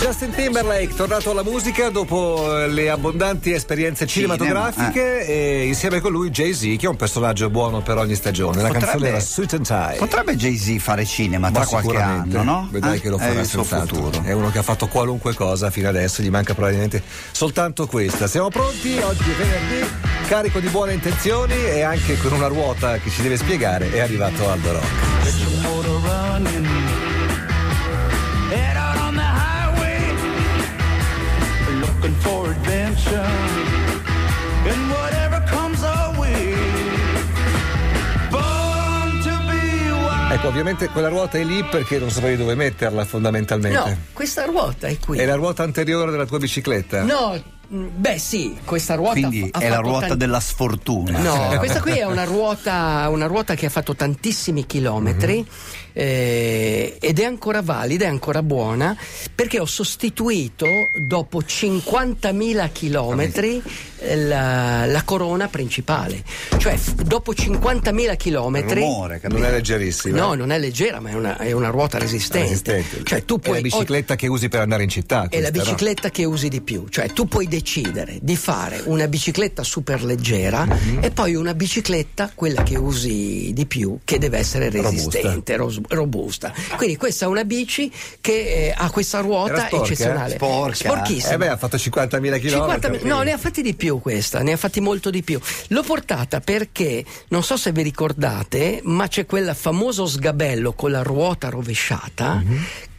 Justin Timberlake, tornato alla musica dopo eh, le abbondanti esperienze cinematografiche eh. e insieme con lui Jay-Z che è un personaggio buono per ogni stagione. La Potrebbe- canzone era Suit and Tie. Potrebbe Jay-Z fare cinema tra Ma qualche sicuramente, anno, no? Vedrai Eh? che lo È farà senz'altro. futuro. È uno che ha fatto qualunque cosa fino adesso, gli manca probabilmente soltanto questa. Siamo pronti? Oggi è venerdì, carico di buone intenzioni e anche con una ruota che ci deve spiegare è arrivato Aldo Rock. Ovviamente quella ruota è lì perché non sapevi dove metterla fondamentalmente. No, questa ruota è qui. È la ruota anteriore della tua bicicletta? No, beh sì, questa ruota Quindi è la ruota tan- della sfortuna. No, questa qui è una ruota, una ruota che ha fatto tantissimi chilometri eh, ed è ancora valida, è ancora buona perché ho sostituito dopo 50.000 chilometri eh, la, la corona principale. Cioè, dopo 50.000 chilometri... rumore, Non è leggerissima. No, non è leggera, ma è una, è una ruota resistente. Resistente. Cioè, tu È puoi la bicicletta che usi per andare in città. è la questa, no? bicicletta che usi di più, cioè tu puoi decidere di fare una bicicletta super leggera Mhm. e poi una bicicletta, quella che usi di più, che deve essere resistente, ros- robusta. Quindi questa è una bici che eh, ha questa ruota sporca, eh? eccezionale. Sporca. Sporchissima. Eh beh, ha fatto 50.000 km. 50 no, ne ha fatti di più questa, ne ha fatti molto di più. L'ho portata perché, non so se vi ricordate, ma c'è quel famoso sgabello con la ruota rovesciata.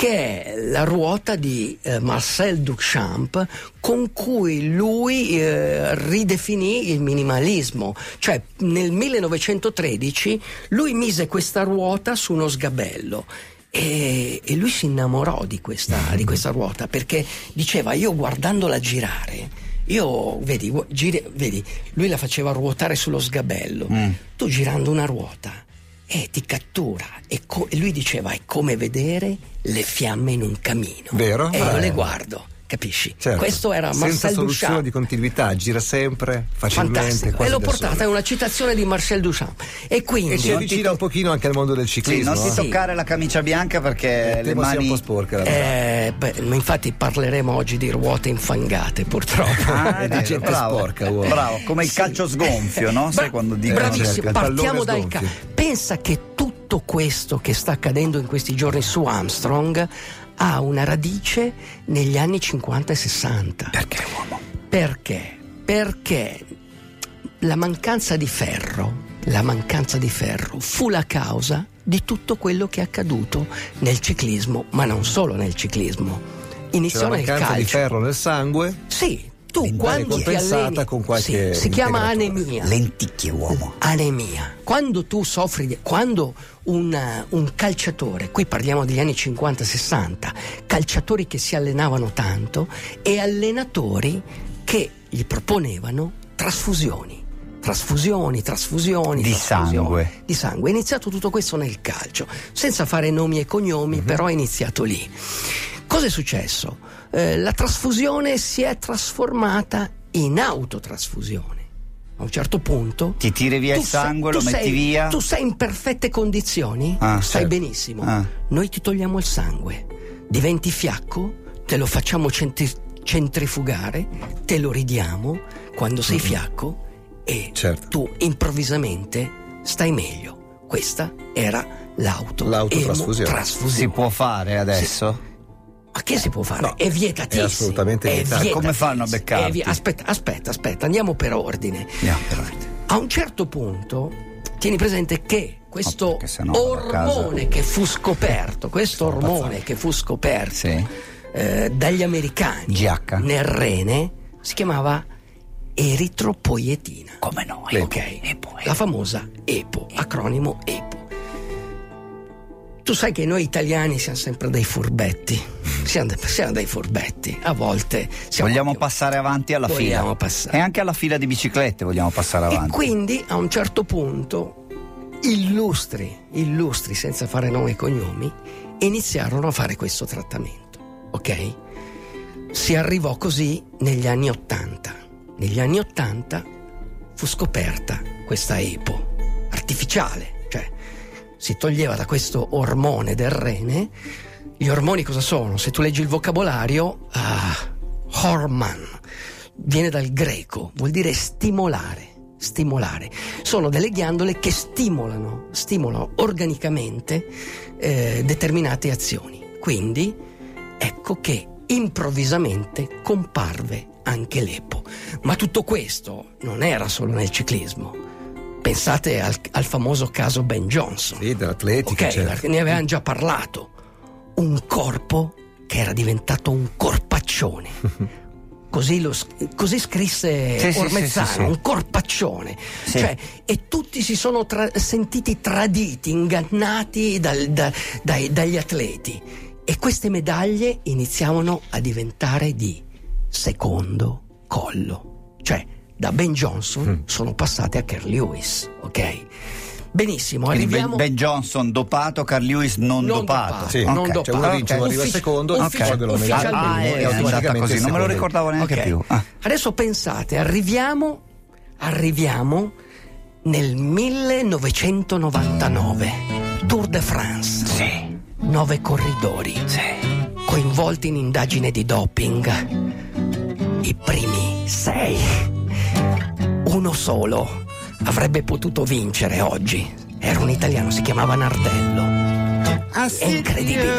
Che è la ruota di eh, Marcel Duchamp con cui lui eh, ridefinì il minimalismo. Cioè, nel 1913 lui mise questa ruota su uno sgabello. E, e lui si innamorò di questa, di questa ruota perché diceva io guardandola girare io vedi, giri- vedi, lui la faceva ruotare sullo sgabello tu girando una ruota e ti cattura e, co- e lui diceva è come vedere le fiamme in un camino Vero? e io Eh. le guardo capisci? Certo. questo era Senza Marcel soluzione Duchamp di continuità, gira sempre, facilmente. fantastico e l'ho portata è una citazione di Marcel Duchamp e quindi E ci avvicina un pochino anche al mondo del Sì, ciclismo. non ti eh? toccare la camicia bianca perché le Temo sia un mani po' sporca. Eh, beh, ma infatti parleremo oggi di ruote infangate, purtroppo. Ah, di eh, gente bravo, sporca, uomo. bravo, come il calcio sgonfio, no? Sai Bra- quando dicono Bravissimo, certo, partiamo dal ca- sgonfio. Pensa che tutto questo che sta accadendo in questi giorni su Armstrong ha una radice negli anni 50 e 60. Perché uomo? Perché? Perché la mancanza di ferro, la mancanza di ferro fu la causa di tutto quello che è accaduto nel ciclismo, ma non solo nel ciclismo. C'è Iniziò la nel mancanza di calcio. ferro nel sangue. Sì, tu quando ti alleni con qualche sì, si chiama anemia. Lenticchie uomo. Anemia. Quando tu soffri di. quando un, un calciatore, qui parliamo degli anni 50-60, calciatori che si allenavano tanto e allenatori che gli proponevano trasfusioni. Trasfusioni, trasfusioni. Di trasfusioni. sangue. Di sangue. È iniziato tutto questo nel calcio, senza fare nomi e cognomi, però è iniziato lì. Cosa è successo? Eh, la trasfusione si è trasformata in autotrasfusione. A un certo punto Ti tiri via il sangue, sei- lo metti sei- via. Tu sei in perfette condizioni, Ah, stai certo. benissimo. Ah. Noi ti togliamo il sangue, diventi fiacco, te lo facciamo centri- centrifugare, te lo ridiamo quando sei fiacco e Certo. tu improvvisamente stai meglio. Questa era l'auto. L'autotrasfusione. Si può fare adesso? Ma che si può fare? No, è vietatissimo. è assolutamente È vietato. vietatissimo. Come fanno a beccarti? Vi- Aspetta, aspetta, aspetta, andiamo per ordine. Andiamo, veramente. A un certo punto, tieni presente che questo No, ormone che fu scoperto, questo ormone che fu scoperto Sì. eh, dagli americani GH. nel rene si chiamava eritropoietina. Come no? Ok, Epo, epo, la famosa EPO, acronimo EPO. Tu sai che noi italiani siamo sempre dei furbetti, siamo, siamo dei furbetti, a volte siamo Vogliamo proprio- passare avanti alla Vogliamo fila. passare. E anche alla fila di biciclette vogliamo passare E avanti. quindi a un certo punto illustri, illustri senza fare nomi e cognomi, iniziarono a fare questo trattamento, ok? Si arrivò così negli anni Ottanta. Negli anni Ottanta fu scoperta questa EPO artificiale, si toglieva da questo ormone del rene Gli ormoni cosa sono? Se tu leggi il vocabolario, ah, horman viene dal greco, vuol dire stimolare. Stimolare. Sono delle ghiandole che stimolano, stimolano organicamente eh, determinate azioni. Quindi ecco che improvvisamente comparve anche l'EPO. Ma tutto questo non era solo nel ciclismo. Pensate al, al famoso caso Ben Johnson. Sì, dell'atletica. Ok, certo. ne avevamo già parlato. Un corpo che era diventato un corpaccione. Così, lo, così scrisse Sì, Ormezzano, sì, sì, un corpaccione. Cioè, e tutti si sono tra- sentiti traditi, ingannati dal- da- dai- dagli atleti. E queste medaglie iniziavano a diventare di secondo collo. Cioè, da Ben Johnson Mm. sono passate a Kerr Lewis, ok? Benissimo, Quindi Ben, arriviamo... Ben Johnson dopato, Carl Lewis non, Non dopato. dopato, Sì, non cioè dopato. uno vince, uno arriva Uffici- secondo, ve lo medagliano Ah, e è andata automaticamente così, non me lo ricordavo neanche Ok. più. Ah. Adesso pensate, arriviamo, arriviamo nel 1999, Tour de France. Sì, Nove corridori sì. coinvolti in indagine di doping. I primi sei. Uno solo avrebbe potuto vincere oggi. Era un italiano, si chiamava Nardello. È incredibile.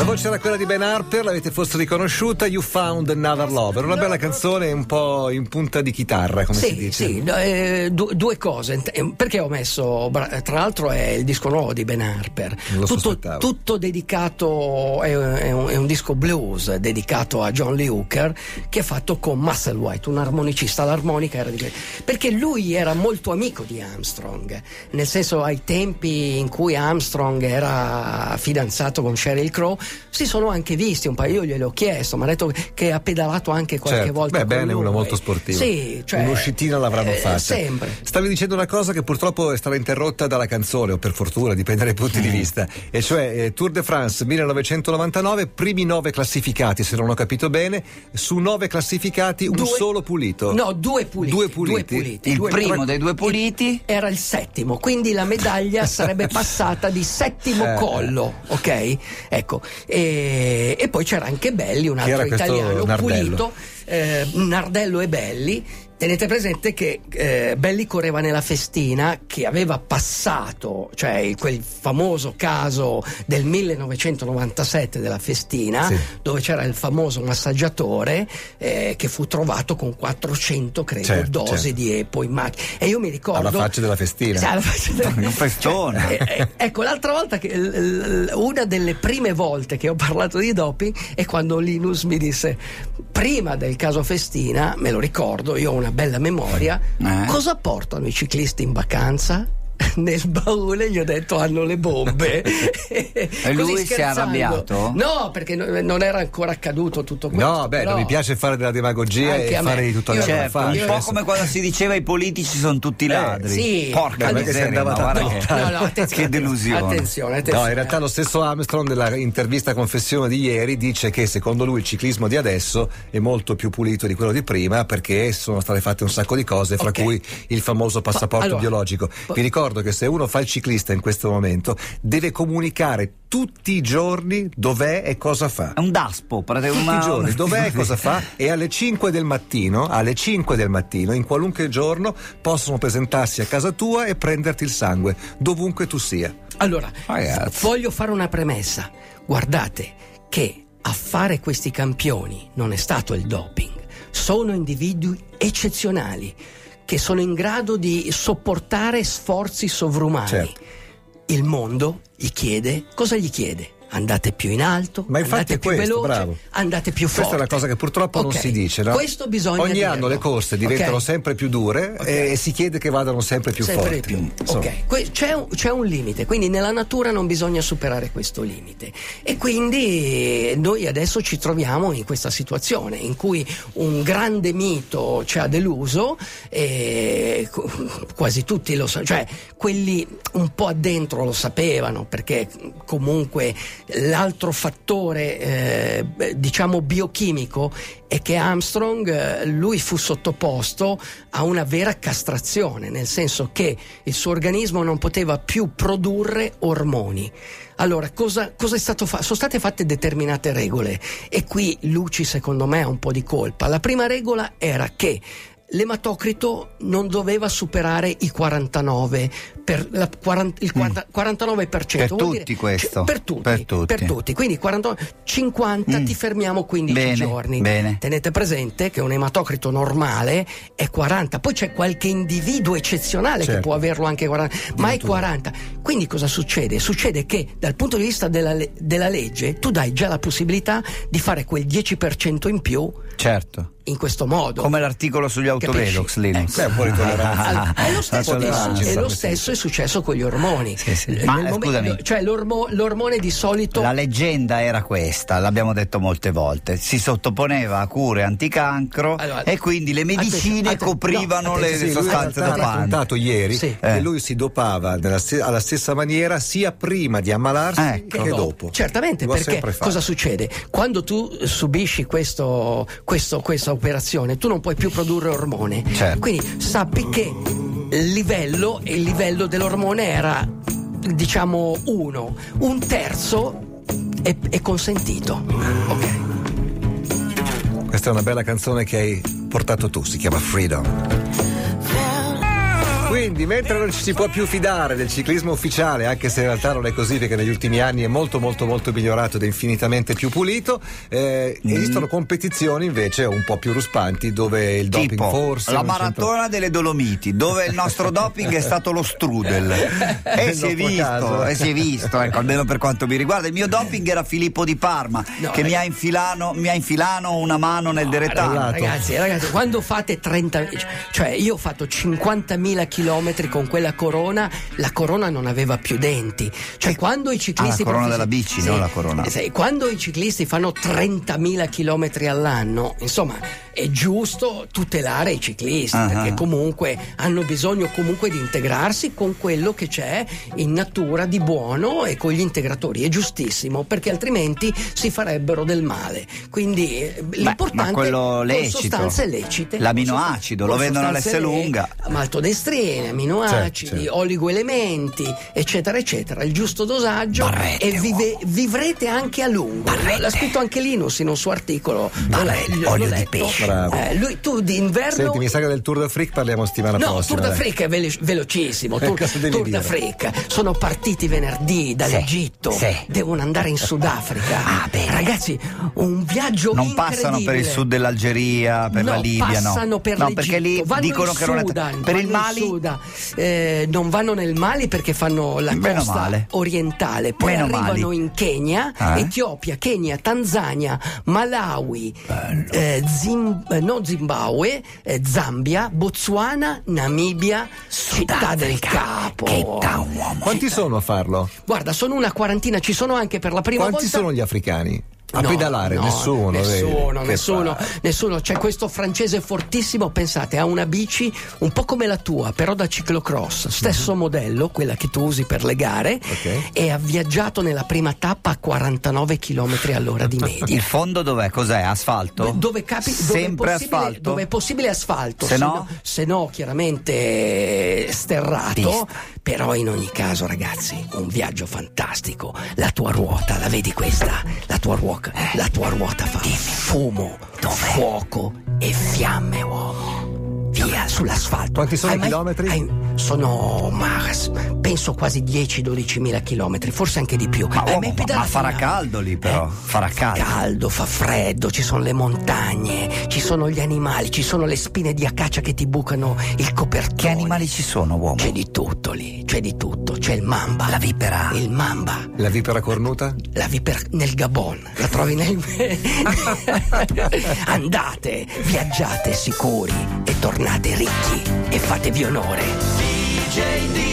La voce era quella di Ben Harper, l'avete forse riconosciuta, You Found Another Lover, una bella canzone un po' in punta di chitarra, come si Sì, dice. sì, no, eh, du- due cose. Eh, Perché ho messo, bra- tra l'altro è il disco nuovo di Ben Harper, lo tutto, tutto dedicato, è, è un, è un disco blues dedicato a John Lee Hooker che è fatto con Musselwhite, un armonicista, l'armonica era di perché lui era molto amico di Armstrong, nel senso ai tempi in cui Armstrong era fidanzato con Sheryl Crow si sono anche visti un paio, io gliel'ho chiesto, mi ha detto che ha pedalato anche qualche Certo. volta Beh, con Ben è uno lui. molto sportivo. Sì, cioè, Un'uscitina l'avranno eh, fatta. Sempre. Stavi dicendo una cosa che purtroppo è stata interrotta dalla canzone, o per fortuna, dipende dai punti di vista. E cioè eh, Tour de France 1999, primi nove classificati, se non ho capito bene, su nove classificati un Due- solo pulito. No, due puliti. Due puliti. Il due primo tra- dei due puliti? Era il settimo, quindi la medaglia sarebbe passata di settimo Eh. collo, ok? Ecco, e, e poi c'era anche Belli, un altro italiano Nardello? pulito, eh, Nardello e Belli. Tenete presente che eh, Belli correva nella festina che aveva passato, cioè quel famoso caso del 1997 della festina, Sì. dove c'era il famoso massaggiatore eh, che fu trovato con 400, credo, Certo, dosi certo. di EPO in macchina. E io mi ricordo. Alla faccia della festina. Sì, alla faccia della- Un festone. Eh, ecco, l'altra volta che l- l- una delle prime volte che ho parlato di doping è quando Linus mi disse prima del caso Festina, me lo ricordo, io ho una bella memoria, Eh? cosa portano i ciclisti in vacanza? Nel baule gli ho detto hanno le bombe E lui si è arrabbiato? No, perché no- non era ancora accaduto tutto questo. No, beh, però- non mi piace fare della demagogia Anche e fare di tutto Io- Certo, un facile. po' come quando si diceva i politici sono tutti ladri. sì. Porca Beh, miseria, ma guarda che, No, no, che delusione. Attenzione, attenzione. No, in realtà lo stesso Armstrong nella intervista confessione di ieri dice che secondo lui il ciclismo di adesso è molto più pulito di quello di prima perché sono state fatte un sacco di cose, fra Ok. cui il famoso passaporto allora, biologico. Vi ricordo che se uno fa il ciclista in questo momento deve comunicare tutti i giorni dov'è e cosa fa. È un daspo, praticamente Tutti una- i giorni, dov'è e cosa fa? E alle 5 del mattino, alle 5 del mattino, in qualunque giorno, possono presentarsi a casa tua e prenderti il sangue, dovunque tu sia. Allora, Ragazzi. voglio fare una premessa. Guardate che a fare questi campioni non è stato il doping, sono individui eccezionali che sono in grado di sopportare sforzi sovrumani. Certo. Il mondo gli chiede, cosa gli chiede? Andate più in alto, Ma andate più questo, veloce, bravo. andate più Questa forte. è una cosa che purtroppo non Ok, si dice, no? Questo bisogna Ogni dirlo. anno le corse diventano Ok? sempre più dure Ok. e si chiede che vadano sempre più Sempre forti. più. Que- c'è, un, c'è un limite, quindi nella natura non bisogna superare questo limite. E quindi noi adesso ci troviamo in questa situazione in cui un grande mito ci ha deluso e quasi tutti lo sanno, cioè quelli un po' addentro lo sapevano perché comunque l'altro fattore, eh, diciamo, biochimico è che Armstrong, eh, lui fu sottoposto a una vera castrazione, nel senso che il suo organismo non poteva più produrre ormoni. Allora, cosa, cosa è stato fatto? Sono state fatte determinate regole e qui Luci secondo me ha un po' di colpa. La prima regola era che l'ematocrito non doveva superare i 49 per la 40 il 40 49% Per tutti dire- questo. cioè, per tutti, Per tutti. per tutti. quindi 49 50 Mm. ti fermiamo 15 Bene, giorni bene. tenete presente che un ematocrito normale è 40 poi c'è qualche individuo eccezionale che Certo. può averlo anche 40 ma è 40 quindi cosa succede? succede che dal punto di vista della, della legge tu dai già la possibilità di fare quel 10% in più Certo. In questo modo Come l'articolo sugli autovelox? Linux. Beh, di tolleranza. Allora, è lo stesso, è lo stesso è successo con gli ormoni. Sì, sì. Ma, eh, momento- scusami. cioè l'ormo- l'ormone di solito La leggenda era questa, l'abbiamo detto molte volte. Si sottoponeva a cure anticancro Allora, e quindi le medicine attenzione, coprivano no, le Sì, sostanze ha dopanti. raccontato ieri Sì. che Eh. lui si dopava nella ste- alla stessa maniera sia prima di ammalarsi Ecco. che dopo. Certamente, Lo ha perché cosa succede? Quando tu subisci questo- questo- questa operazione, tu non puoi più produrre ormone. Certo. Quindi sappi che il livello, il livello dell'ormone era, diciamo, uno. Un terzo è, è consentito. Ok. Questa è una bella canzone che hai portato tu, si chiama Freedom. Quindi, mentre non ci si può più fidare del ciclismo ufficiale, anche se in realtà non è così, perché negli ultimi anni è molto, molto, molto migliorato ed è infinitamente più pulito, eh, Mm. esistono competizioni invece un po' più ruspanti dove il doping Tipo forse. la maratona delle Dolomiti, dove il nostro doping è stato lo strudel. E si è visto, caso. e si è visto, ecco, almeno per quanto mi riguarda. Il mio doping era Filippo di Parma, No, che mi ragazzi. ha, infilano, mi ha infilano una mano nel deretano. Esatto. Ragazzi, ragazzi, quando fate 30, cioè io ho fatto 50.000 chilometri con quella corona, la corona non aveva più denti. Cioè, quando i ciclisti. Ah, la corona della bici, non la corona. sì, quando i ciclisti fanno 30.000 chilometri all'anno, insomma, è giusto tutelare i ciclisti, Ah, perché ah. comunque hanno bisogno comunque di integrarsi con quello che c'è in natura di buono e con gli integratori. È giustissimo, perché altrimenti si farebbero del male. Quindi eh, l'importante ma quello con lecito. sostanze lecite. L'aminoacido, lo vendono sostanze all'S le- Maltodestrine, aminoacidi, Certo, certo. oligoelementi, eccetera, eccetera. Il giusto dosaggio Barrette, e vive- vivrete anche a lungo. Barrette. L'ha scritto anche Linus in un suo articolo. L'ho Barrette, l'ho olio di letto. pesce. Eh, lui, tu d'inverno. Senti, mi sa che del Tour de Freak parliamo settimana No, prossima. Tour dai. d'Africa è velo- velocissimo. Eh, Tour, Tour dire? d'Africa. Sono partiti venerdì dall'Egitto. sì. Devono andare in Sudafrica. Ah, bene. Ragazzi, un viaggio Non passano per il sud dell'Algeria, per no, la Libia, no. passano per no, l'Egitto, perché lì dicono che non è Sudan, per il Mali Sudan. Eh, non vanno nel Mali perché fanno la Meno costa male. orientale, poi Meno arrivano Mali. in Kenya, Eh? Etiopia, Kenya, Tanzania, Malawi, eh, Zim- eh, no Zimbabwe, eh, Zambia, Botswana, Namibia, Città del Capo. Che da uomo. Quanti sono a farlo? Guarda, sono una quarantina, ci sono anche per la prima Quanti volta. sono gli africani? A No, pedalare? no, nessuno. Nessuno, nessuno, nessuno. C'è questo francese fortissimo, pensate, ha una bici un po' come la tua, però da ciclocross, stesso modello, quella che tu usi per le gare, Mhm. Ok. e ha viaggiato nella prima tappa a 49 km all'ora di media. Il fondo dov'è? Cos'è? Asfalto? Dove, capi, dove Sempre possibile- asfalto? Dove è possibile asfalto, Se no? se no chiaramente eh, sterrato, Pista. Però in ogni caso ragazzi, un viaggio fantastico, la tua ruota, la vedi questa? La tua ruota, la tua ruota fa fumo, fuoco e fiamme uomo. Via sull'asfalto. Quanti sono i chilometri? hai- sono ma, penso quasi 10-12 mila chilometri, forse anche di più. Ma, uomo, ma- ma farà caldo lì però, Eh, farà caldo. caldo, fa freddo, ci sono le montagne, ci sono gli animali, ci sono le spine di acacia che ti bucano il copertone. Che animali ci sono, uomo? C'è di tutto lì, c'è di tutto, c'è il mamba. La vipera. Il mamba. La vipera cornuta? La vipera nel Gabon, la trovi nel. Andate, viaggiate sicuri e tornate ricchi e fatevi onore. DJ